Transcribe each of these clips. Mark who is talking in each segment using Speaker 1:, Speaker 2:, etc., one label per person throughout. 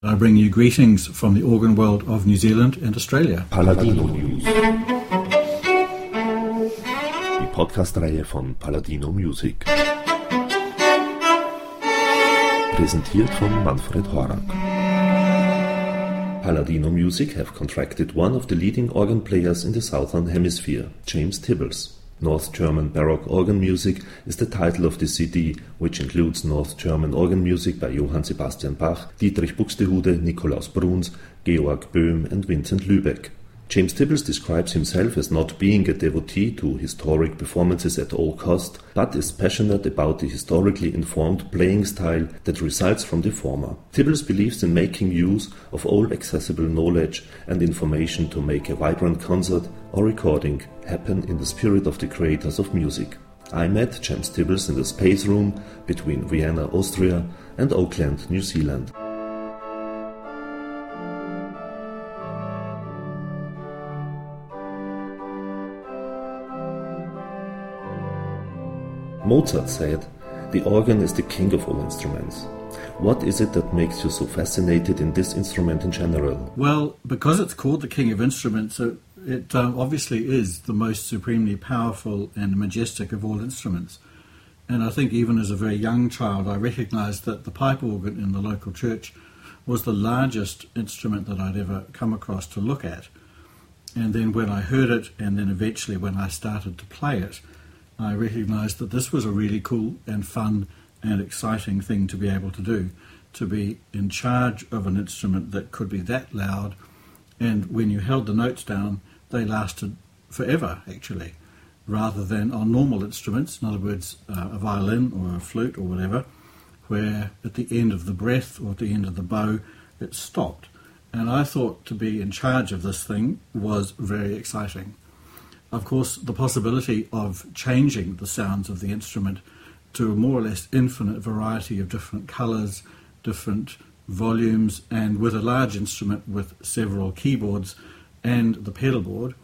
Speaker 1: I bring you greetings from the organ world of New Zealand and Australia.
Speaker 2: Paladino News. Die Podcast-Reihe von Paladino Music. Präsentiert von Manfred Horak. Paladino Music have contracted one of the leading organ players in the Southern Hemisphere, James Tibbles. North German Baroque Organ Music is the title of the CD, which includes North German organ music by Johann Sebastian Bach, Dietrich Buxtehude, Nikolaus Bruhns, Georg Böhm, and Vincent Lübeck. James Tibbles describes himself as not being a devotee to historic performances at all cost, but is passionate about the historically informed playing style that results from the former. Tibbles believes in making use of all accessible knowledge and information to make a vibrant concert or recording happen in the spirit of the creators of music. I met James Tibbles in the space room between Vienna, Austria and Auckland, New Zealand. Mozart said, The organ is the king of all instruments. What is it that makes you so fascinated in this instrument in general?
Speaker 1: Well, because it's called the king of instruments, it um, obviously is the most supremely powerful and majestic of all instruments. And I think even as a very young child, I recognized that the pipe organ in the local church was the largest instrument that I'd ever come across to look at. And then when I heard it, and then eventually when I started to play it, I recognized that this was a really cool and fun and exciting thing to be able to do, to be in charge of an instrument that could be that loud, and when you held the notes down, they lasted forever, actually, rather than on normal instruments, in other words, uh, a violin or a flute or whatever, where at the end of the breath or at the end of the bow it stopped. And I thought to be in charge of this thing was very exciting. Of course, the possibility of changing the sounds of the instrument to a more or less infinite variety of different colours, different volumes, and with a large instrument with several keyboards and the pedal board,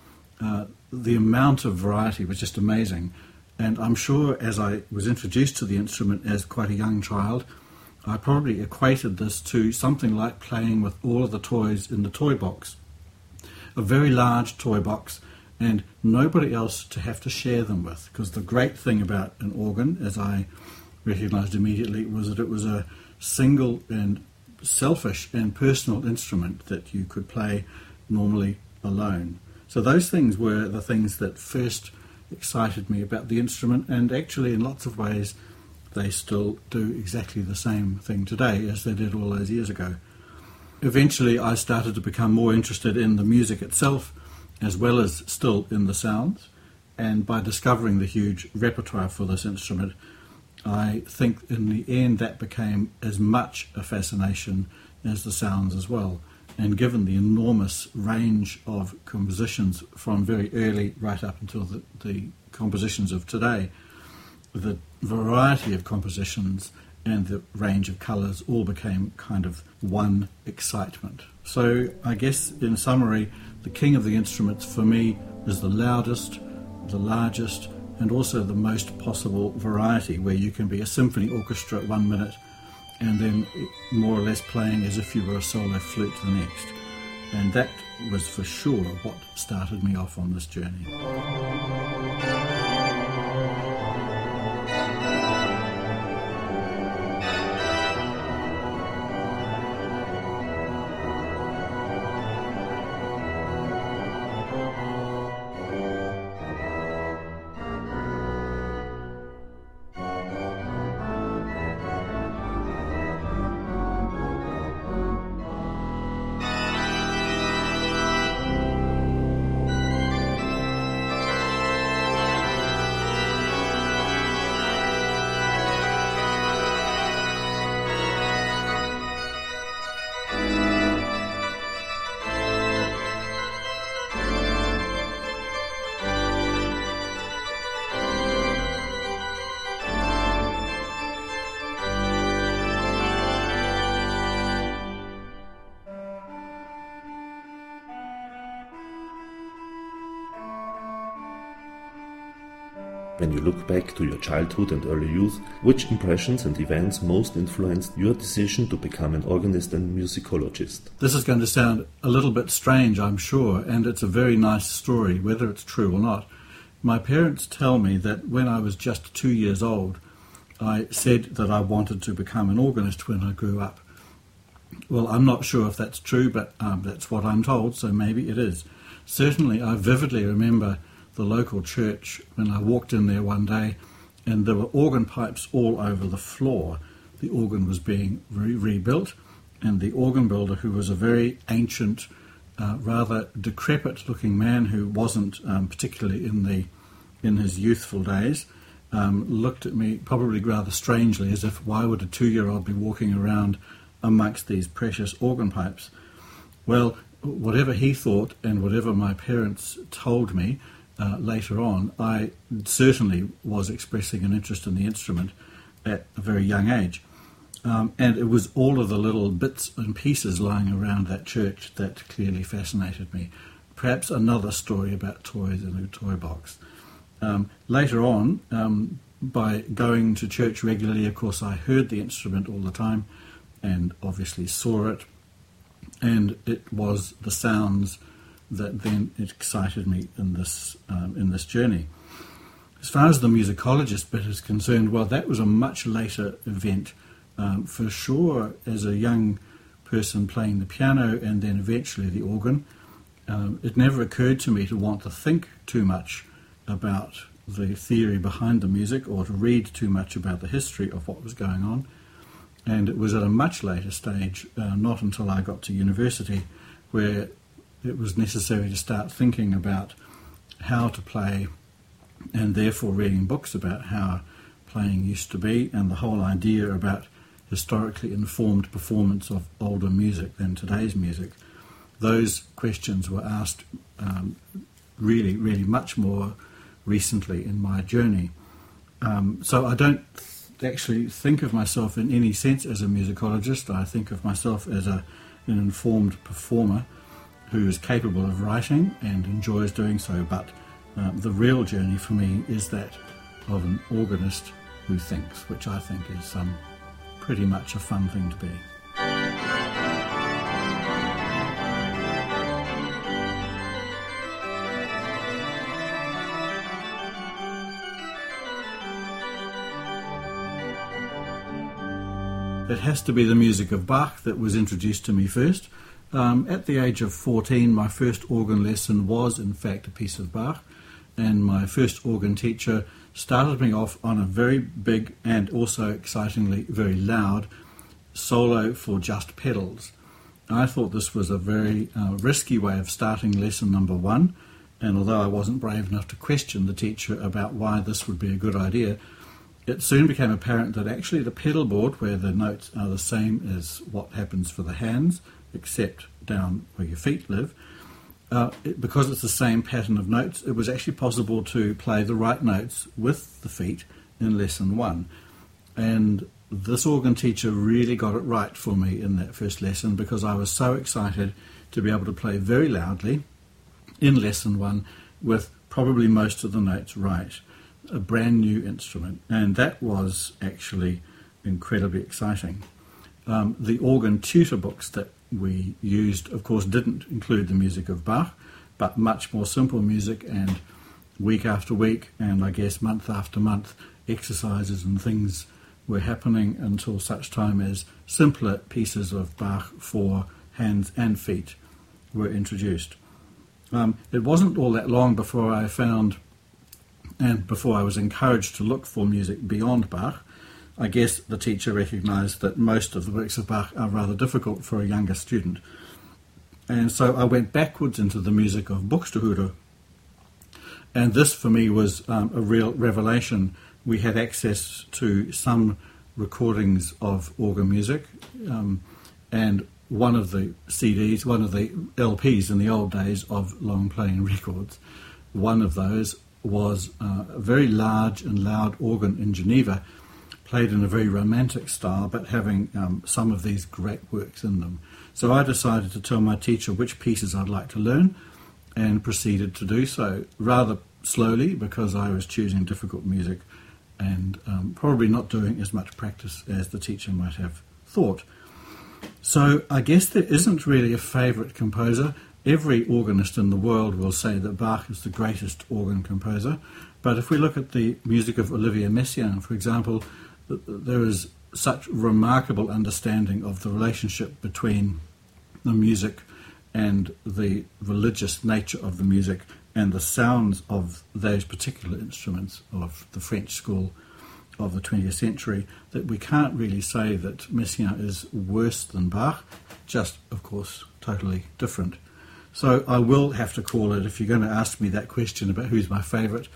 Speaker 1: uh, the amount of variety was just amazing. And I'm sure as I was introduced to the instrument as quite a young child, I probably equated this to something like playing with all of the toys in the toy box. A very large toy box and nobody else to have to share them with. Because the great thing about an organ, as I recognized immediately, was that it was a single and selfish and personal instrument that you could play normally alone. So those things were the things that first excited me about the instrument, and actually, in lots of ways, they still do exactly the same thing today as they did all those years ago. Eventually, I started to become more interested in the music itself as well as still in the sounds. And by discovering the huge repertoire for this instrument, I think in the end that became as much a fascination as the sounds as well. And given the enormous range of compositions from very early right up until the, the compositions of today, the variety of compositions and the range of colours all became kind of one excitement. So, I guess in summary, the king of the instruments for me is the loudest, the largest, and also the most possible variety, where you can be a symphony orchestra at one minute and then more or less playing as if you were a solo flute the next. And that was for sure what started me off on this journey.
Speaker 2: When you look back to your childhood and early youth, which impressions and events most influenced your decision to become an organist and musicologist?
Speaker 1: This is going to sound a little bit strange, I'm sure, and it's a very nice story, whether it's true or not. My parents tell me that when I was just two years old, I said that I wanted to become an organist when I grew up. Well, I'm not sure if that's true, but um, that's what I'm told, so maybe it is. Certainly, I vividly remember the local church when I walked in there one day, and there were organ pipes all over the floor. The organ was being re- rebuilt, and the organ builder, who was a very ancient, uh, rather decrepit looking man who wasn't um, particularly in the in his youthful days, um, looked at me probably rather strangely, as if why would a two year old be walking around amongst these precious organ pipes? Well, whatever he thought and whatever my parents told me, uh, later on, I certainly was expressing an interest in the instrument at a very young age. Um, and it was all of the little bits and pieces lying around that church that clearly fascinated me. Perhaps another story about toys in a toy box. Um, later on, um, by going to church regularly, of course, I heard the instrument all the time and obviously saw it. And it was the sounds that then excited me in this um, in this journey. As far as the musicologist bit is concerned, well, that was a much later event. Um, for sure, as a young person playing the piano and then eventually the organ, um, it never occurred to me to want to think too much about the theory behind the music or to read too much about the history of what was going on. And it was at a much later stage, uh, not until I got to university, where it was necessary to start thinking about how to play and therefore reading books about how playing used to be and the whole idea about historically informed performance of older music than today's music. Those questions were asked um, really, really much more recently in my journey. Um, so I don't actually think of myself in any sense as a musicologist. I think of myself as a, an informed performer who is capable of writing and enjoys doing so, but uh, the real journey for me is that of an organist who thinks, which I think is um, pretty much a fun thing to be. It has to be the music of Bach that was introduced to me first. Um, at the age of 14, my first organ lesson was, in fact, a piece of Bach, and my first organ teacher started me off on a very big and also excitingly very loud solo for just pedals. I thought this was a very uh, risky way of starting lesson number one, and although I wasn't brave enough to question the teacher about why this would be a good idea, it soon became apparent that actually the pedal board, where the notes are the same as what happens for the hands, except down where your feet live, uh, it, because it's the same pattern of notes, it was actually possible to play the right notes with the feet in lesson one. And this organ teacher really got it right for me in that first lesson because I was so excited to be able to play very loudly in lesson one with probably most of the notes right. A brand new instrument, and that was actually incredibly exciting. Um, the organ tutor books that we used, of course, didn't include the music of Bach, but much more simple music and week after week, and I guess month after month, exercises and things were happening until such time as simpler pieces of Bach for hands and feet were introduced. Um, it wasn't all that long before I found and before I was encouraged to look for music beyond Bach. I guess the teacher recognised that most of the works of Bach are rather difficult for a younger student. And so I went backwards into the music of Buxtehude. And this for me was um, a real revelation. We had access to some recordings of organ music, um, and one of the CDs, one of the LPs in the old days of long playing records, one of those was uh, a very large and loud organ in Geneva played in a very romantic style, but having um, some of these great works in them. So I decided to tell my teacher which pieces I'd like to learn and proceeded to do so. Rather slowly because I was choosing difficult music and um, probably not doing as much practice as the teacher might have thought. So I guess there isn't really a favourite composer. Every organist in the world will say that Bach is the greatest organ composer. But if we look at the music of Olivier Messiaen, for example, there is such remarkable understanding of the relationship between the music and the religious nature of the music and the sounds of those particular instruments of the French school of the 20th century that we can't really say that Messiaen is worse than Bach, just, of course, totally different. So I will have to call it, if you're going to ask me that question about who's my favourite,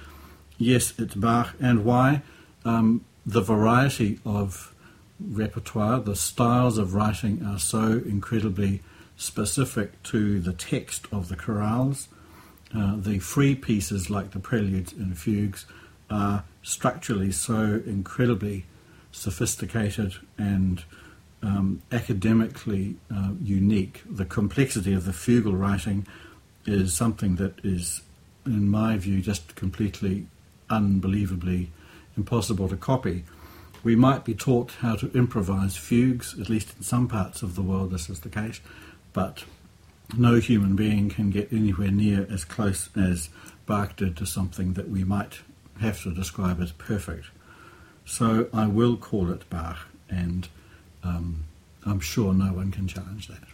Speaker 1: yes, it's Bach. And why? Um, the variety of repertoire, the styles of writing are so incredibly specific to the text of the chorales. Uh, the free pieces, like the preludes and fugues, are structurally so incredibly sophisticated and um, academically uh, unique. The complexity of the fugal writing is something that is, in my view, just completely unbelievably impossible to copy. We might be taught how to improvise fugues, at least in some parts of the world, this is the case, but no human being can get anywhere near as close as Bach did to something that we might have to describe as perfect. So I will call it Bach, and um, I'm sure no one can challenge that.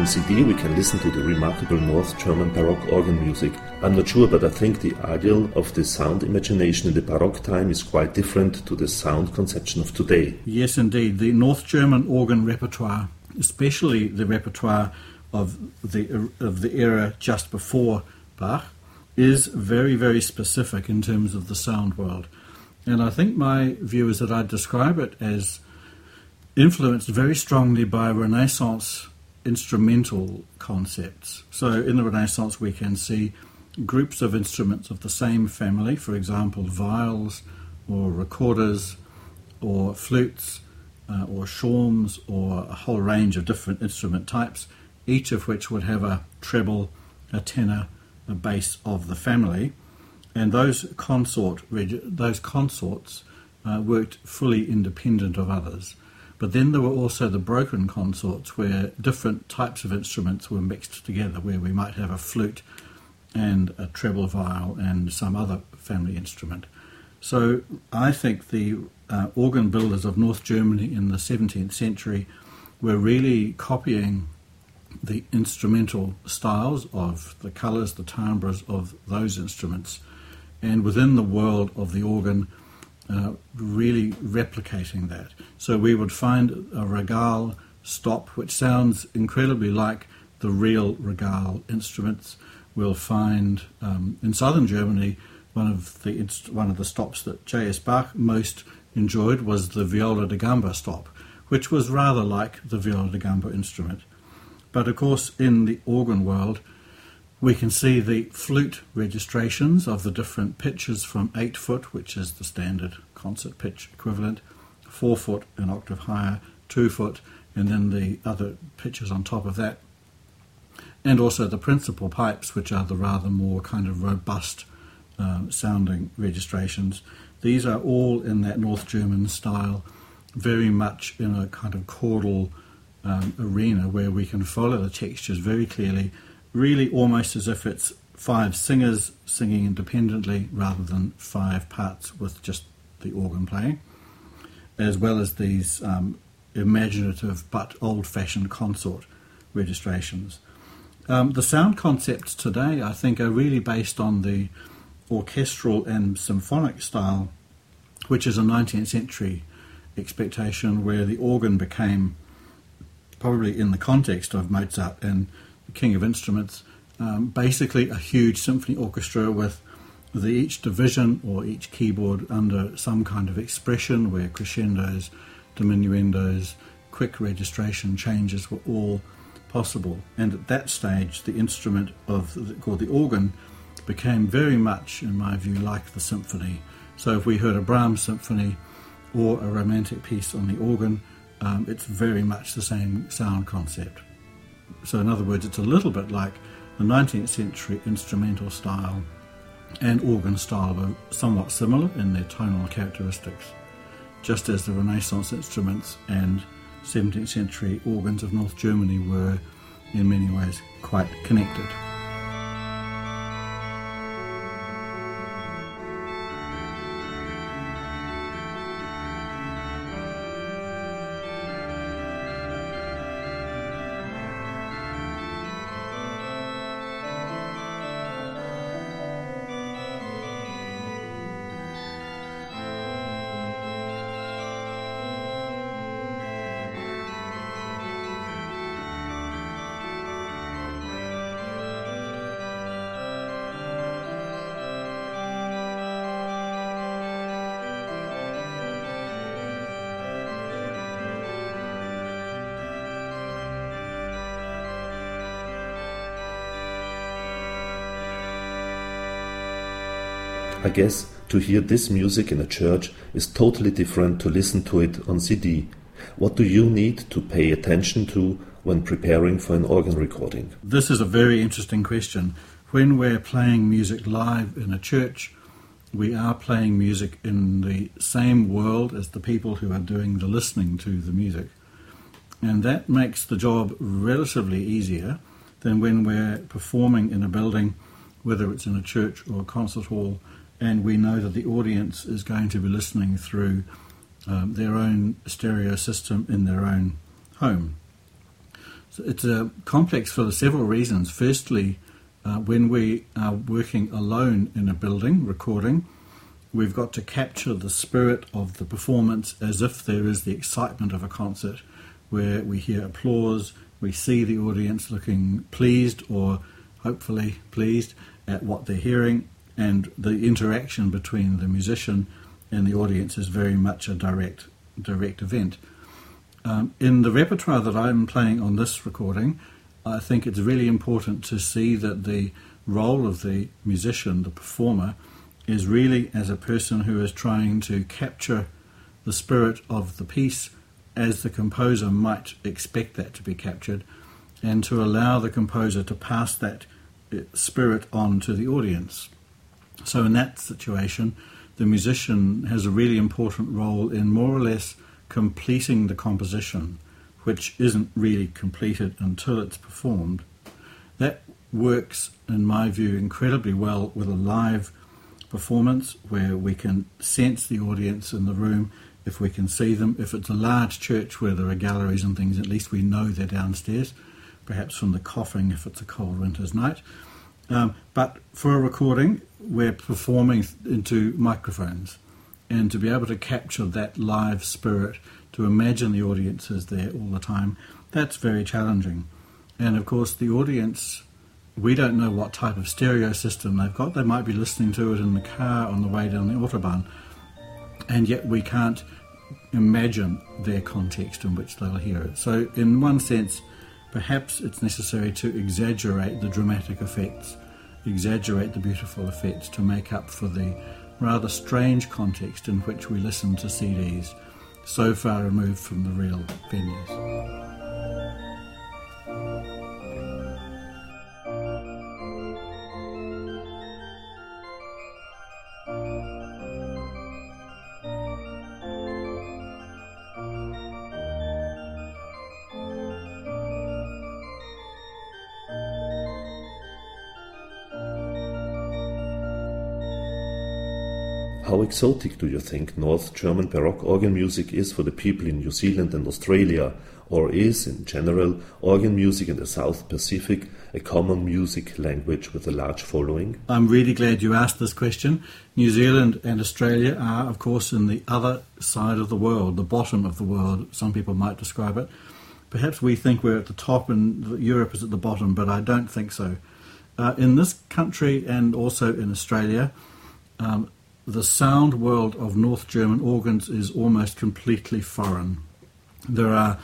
Speaker 2: On CD we can listen to the remarkable North German Baroque organ music. I'm not sure, but I think the ideal of the sound imagination in the Baroque time is quite different to the sound conception of today.
Speaker 1: Yes, indeed. The North German organ repertoire, especially the repertoire of the, of the era just before Bach, is very, very specific in terms of the sound world. And I think my view is that I'd describe it as influenced very strongly by Renaissance instrumental concepts. So in the Renaissance, we can see groups of instruments of the same family, for example, viols or recorders or flutes uh, or shawms or a whole range of different instrument types, each of which would have a treble, a tenor, a bass of the family. And those consort those consorts uh, worked fully independent of others. But then there were also the broken consorts where different types of instruments were mixed together, where we might have a flute and a treble viol and some other family instrument. So I think the uh, organ builders of North Germany in the 17th century were really copying the instrumental styles of the colours, the timbres of those instruments, and within the world of the organ, uh, really replicating that. So we would find a regal stop, which sounds incredibly like the real regal instruments. We'll find um, in southern Germany one of the one of the stops that J.S. Bach most enjoyed was the viola da gamba stop, which was rather like the viola da gamba instrument. But of course, in the organ world, we can see the flute registrations of the different pitches from 8 foot, which is the standard concert pitch equivalent, 4 foot an octave higher, 2 foot, and then the other pitches on top of that. And also the principal pipes, which are the rather more kind of robust um, sounding registrations. These are all in that North German style, very much in a kind of chordal um, arena where we can follow the textures very clearly really almost as if it's five singers singing independently rather than five parts with just the organ playing, as well as these um, imaginative but old fashioned consort registrations. Um, the sound concepts today, I think, are really based on the orchestral and symphonic style, which is a 19th century expectation where the organ became, probably in the context of Mozart and king of instruments, um, basically a huge symphony orchestra with the, each division or each keyboard under some kind of expression where crescendos, diminuendos, quick registration changes were all possible. And at that stage, the instrument of called the organ became very much, in my view, like the symphony. So if we heard a Brahms symphony or a romantic piece on the organ, um, it's very much the same sound concept. So, in other words, it's a little bit like the 19th century instrumental style and organ style were somewhat similar in their tonal characteristics, just as the Renaissance instruments and 17th century organs of North Germany were, in many ways, quite connected.
Speaker 2: I guess to hear this music in a church is totally different to listen to it on CD. What do you need to pay attention to when preparing for an organ recording?
Speaker 1: This is a very interesting question. When we're playing music live in a church, we are playing music in the same world as the people who are doing the listening to the music. And that makes the job relatively easier than when we're performing in a building, whether it's in a church or a concert hall, and we know that the audience is going to be listening through um, their own stereo system in their own home. So it's a complex for several reasons. Firstly, uh, when we are working alone in a building recording, we've got to capture the spirit of the performance as if there is the excitement of a concert where we hear applause, we see the audience looking pleased or hopefully pleased at what they're hearing, and the interaction between the musician and the audience is very much a direct direct event. Um, in the repertoire that I'm playing on this recording, I think it's really important to see that the role of the musician, the performer, is really as a person who is trying to capture the spirit of the piece as the composer might expect that to be captured, and to allow the composer to pass that uh, spirit on to the audience. So, in that situation, the musician has a really important role in more or less completing the composition, which isn't really completed until it's performed. That works, in my view, incredibly well with a live performance where we can sense the audience in the room if we can see them. If it's a large church where there are galleries and things, at least we know they're downstairs, perhaps from the coughing if it's a cold winter's night. Um, but for a recording, we're performing into microphones. And to be able to capture that live spirit, to imagine the audience is there all the time, that's very challenging. And of course, the audience, we don't know what type of stereo system they've got. They might be listening to it in the car on the way down the Autobahn. And yet we can't imagine their context in which they'll hear it. So, in one sense, perhaps it's necessary to exaggerate the dramatic effects exaggerate the beautiful effects to make up for the rather strange context in which we listen to CDs so far removed from the real venues.
Speaker 2: Exotic do you think North German Baroque organ music is for the people in New Zealand and Australia, or is, in general, organ music in the South Pacific a common music language with a large following?
Speaker 1: I'm really glad you asked this question. New Zealand and Australia are, of course, in the other side of the world, the bottom of the world, some people might describe it. Perhaps we think we're at the top and Europe is at the bottom, but I don't think so. Uh, in this country and also in Australia, um, the sound world of North German organs is almost completely foreign. There are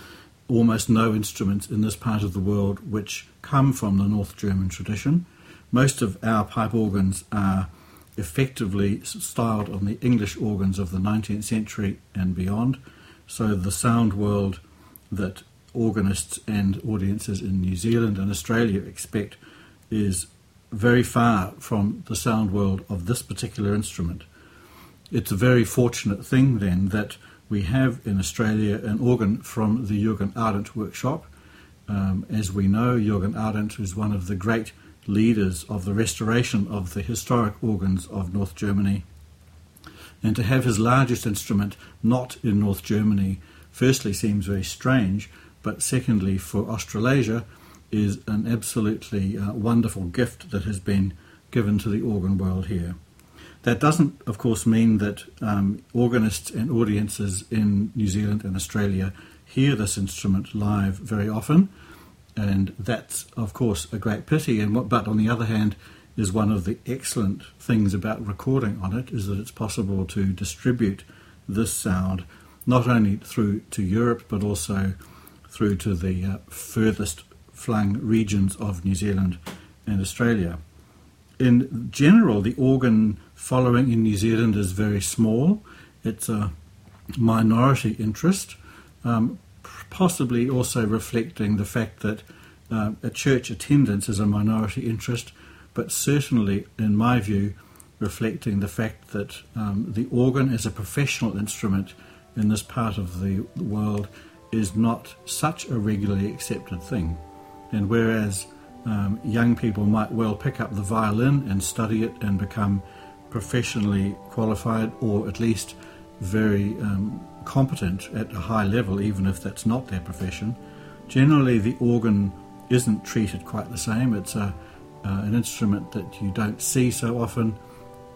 Speaker 1: almost no instruments in this part of the world which come from the North German tradition. Most of our pipe organs are effectively styled on the English organs of the 19th century and beyond. So the sound world that organists and audiences in New Zealand and Australia expect is very far from the sound world of this particular instrument. It's a very fortunate thing then that we have in Australia an organ from the Jürgen Ahrend workshop. Um, as we know, Jürgen Ahrend is one of the great leaders of the restoration of the historic organs of North Germany. And to have his largest instrument not in North Germany, firstly, seems very strange, but secondly, for Australasia, is an absolutely uh, wonderful gift that has been given to the organ world here. That doesn't, of course, mean that um, organists and audiences in New Zealand and Australia hear this instrument live very often, and that's, of course, a great pity. And what, but on the other hand, is one of the excellent things about recording on it is that it's possible to distribute this sound not only through to Europe but also through to the uh, furthest flung regions of New Zealand and Australia. In general, the organ following in New Zealand is very small. It's a minority interest, um, possibly also reflecting the fact that uh, a church attendance is a minority interest, but certainly, in my view, reflecting the fact that um, the organ as a professional instrument in this part of the world is not such a regularly accepted thing. And whereas um, young people might well pick up the violin and study it and become professionally qualified or at least very um, competent at a high level, even if that's not their profession. Generally, the organ isn't treated quite the same. It's a, uh, an instrument that you don't see so often.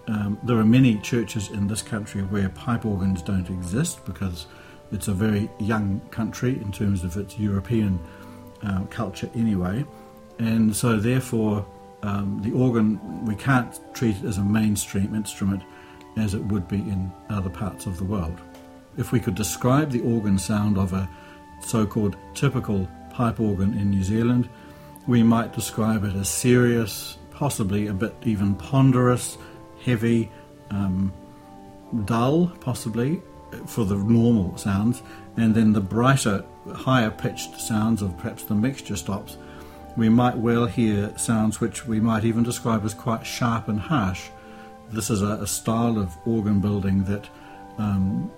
Speaker 1: Um, there are many churches in this country where pipe organs don't exist because it's a very young country in terms of its European uh, culture, anyway and so therefore um, the organ we can't treat it as a mainstream instrument as it would be in other parts of the world. If we could describe the organ sound of a so-called typical pipe organ in New Zealand, we might describe it as serious, possibly a bit even ponderous, heavy, um, dull, possibly for the normal sounds, and then the brighter, higher pitched sounds of perhaps the mixture stops we might well hear sounds which we might even describe as quite sharp and harsh. This is a, a style of organ building that um,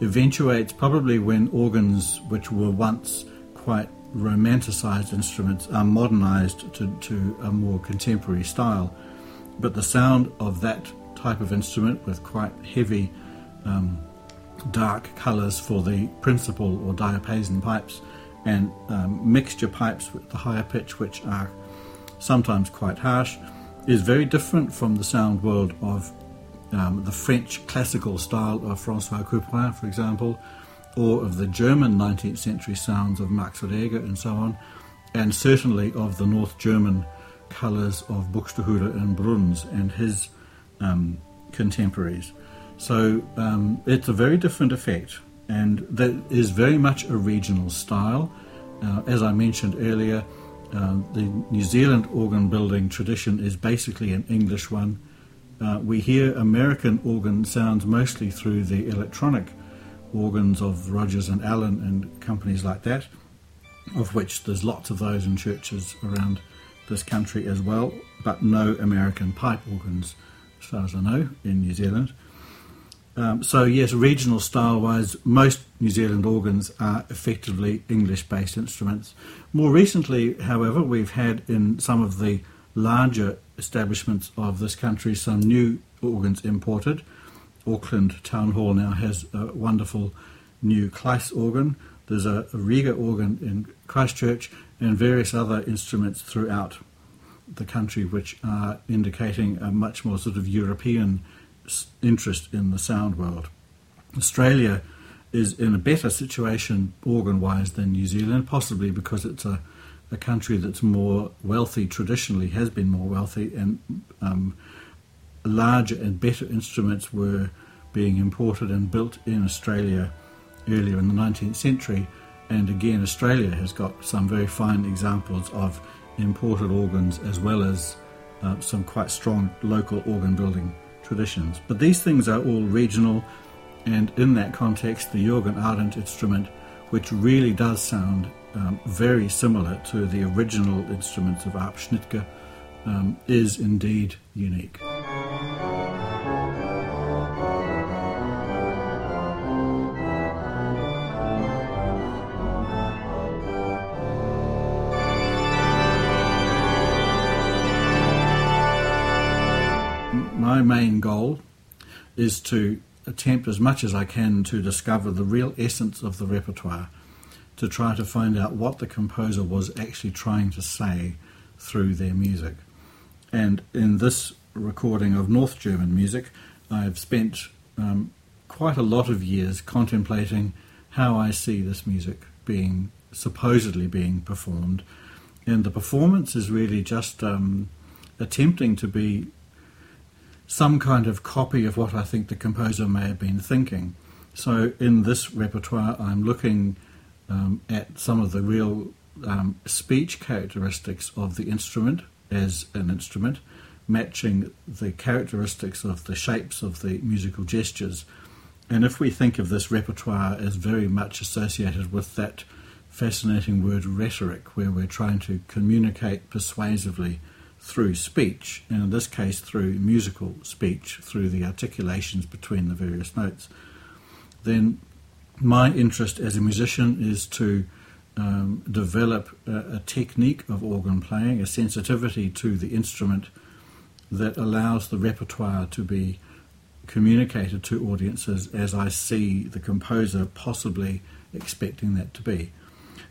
Speaker 1: eventuates probably when organs which were once quite romanticized instruments are modernized to, to a more contemporary style. But the sound of that type of instrument with quite heavy, um, dark colors for the principal or diapason pipes and um, mixture pipes with the higher pitch, which are sometimes quite harsh, is very different from the sound world of um, the French classical style of Francois Couperin, for example, or of the German 19th century sounds of Max Reger and so on, and certainly of the North German colours of Buxtehude and Bruhns and his um, contemporaries. So um, it's a very different effect and that is very much a regional style. Uh, as I mentioned earlier, uh, the New Zealand organ building tradition is basically an English one. Uh, we hear American organ sounds mostly through the electronic organs of Rodgers and Allen and companies like that, of which there's lots of those in churches around this country as well, but no American pipe organs, as far as I know, in New Zealand. Um, so, yes, regional style wise, most New Zealand organs are effectively English based instruments. More recently, however, we've had in some of the larger establishments of this country some new organs imported. Auckland Town Hall now has a wonderful new Klais organ. There's a, a Rieger organ in Christchurch and various other instruments throughout the country which are indicating a much more sort of European interest in the sound world. Australia is in a better situation organ wise than New Zealand, possibly because it's a, a country that's more wealthy traditionally, has been more wealthy, and um, larger and better instruments were being imported and built in Australia earlier in the 19th century. And again, Australia has got some very fine examples of imported organs as well as uh, some quite strong local organ building traditions. But these things are all regional, and in that context, the Jürgen Ahrend instrument, which really does sound um, very similar to the original instruments of Arp Schnitger, um, is indeed unique. Is to attempt as much as I can to discover the real essence of the repertoire, to try to find out what the composer was actually trying to say through their music. And in this recording of North German music, I've spent um, quite a lot of years contemplating how I see this music being supposedly being performed. And the performance is really just um, attempting to be some kind of copy of what I think the composer may have been thinking. So in this repertoire, I'm looking um, at some of the real um, speech characteristics of the instrument as an instrument, matching the characteristics of the shapes of the musical gestures. And if we think of this repertoire as very much associated with that fascinating word rhetoric, where we're trying to communicate persuasively through speech, and in this case through musical speech, through the articulations between the various notes, then my interest as a musician is to um, develop a, a, technique of organ playing, a sensitivity to the instrument that allows the repertoire to be communicated to audiences as I see the composer possibly expecting that to be.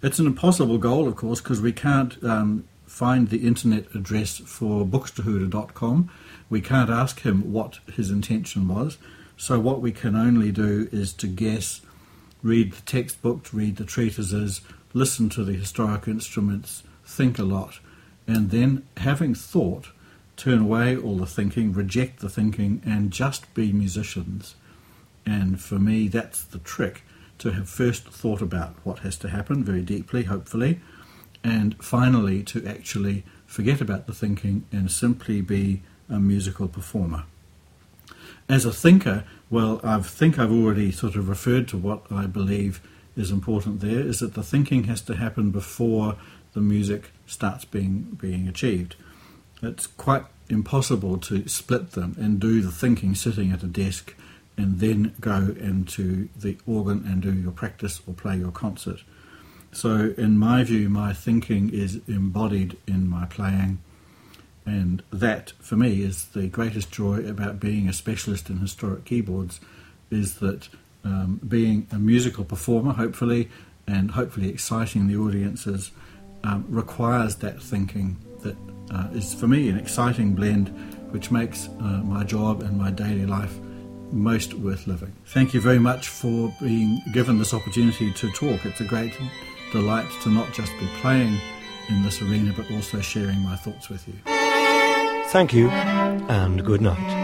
Speaker 1: It's an impossible goal, of course, because we can't um, find the internet address for buxtehude.com. We can't ask him what his intention was. So what we can only do is to guess, read the textbooks, read the treatises, listen to the historic instruments, think a lot, and then having thought, turn away all the thinking, reject the thinking, and just be musicians. And for me, that's the trick to have first thought about what has to happen very deeply, hopefully, and finally to actually forget about the thinking and simply be a musical performer. As a thinker, well, I think I've already sort of referred to what I believe is important there is that the thinking has to happen before the music starts being being achieved. It's quite impossible to split them and do the thinking sitting at a desk and then go into the organ and do your practice or play your concert. So, in my view, my thinking is embodied in my playing, and that, for me, is the greatest joy about being a specialist in historic keyboards, is that um, being a musical performer, hopefully, and hopefully exciting the audiences, um, requires that thinking that uh, is, for me, an exciting blend which makes uh, my job and my daily life most worth living. Thank you very much for being given this opportunity to talk. It's a great delight to not just be playing in this arena but also sharing my thoughts with you.
Speaker 3: Thank you and good night.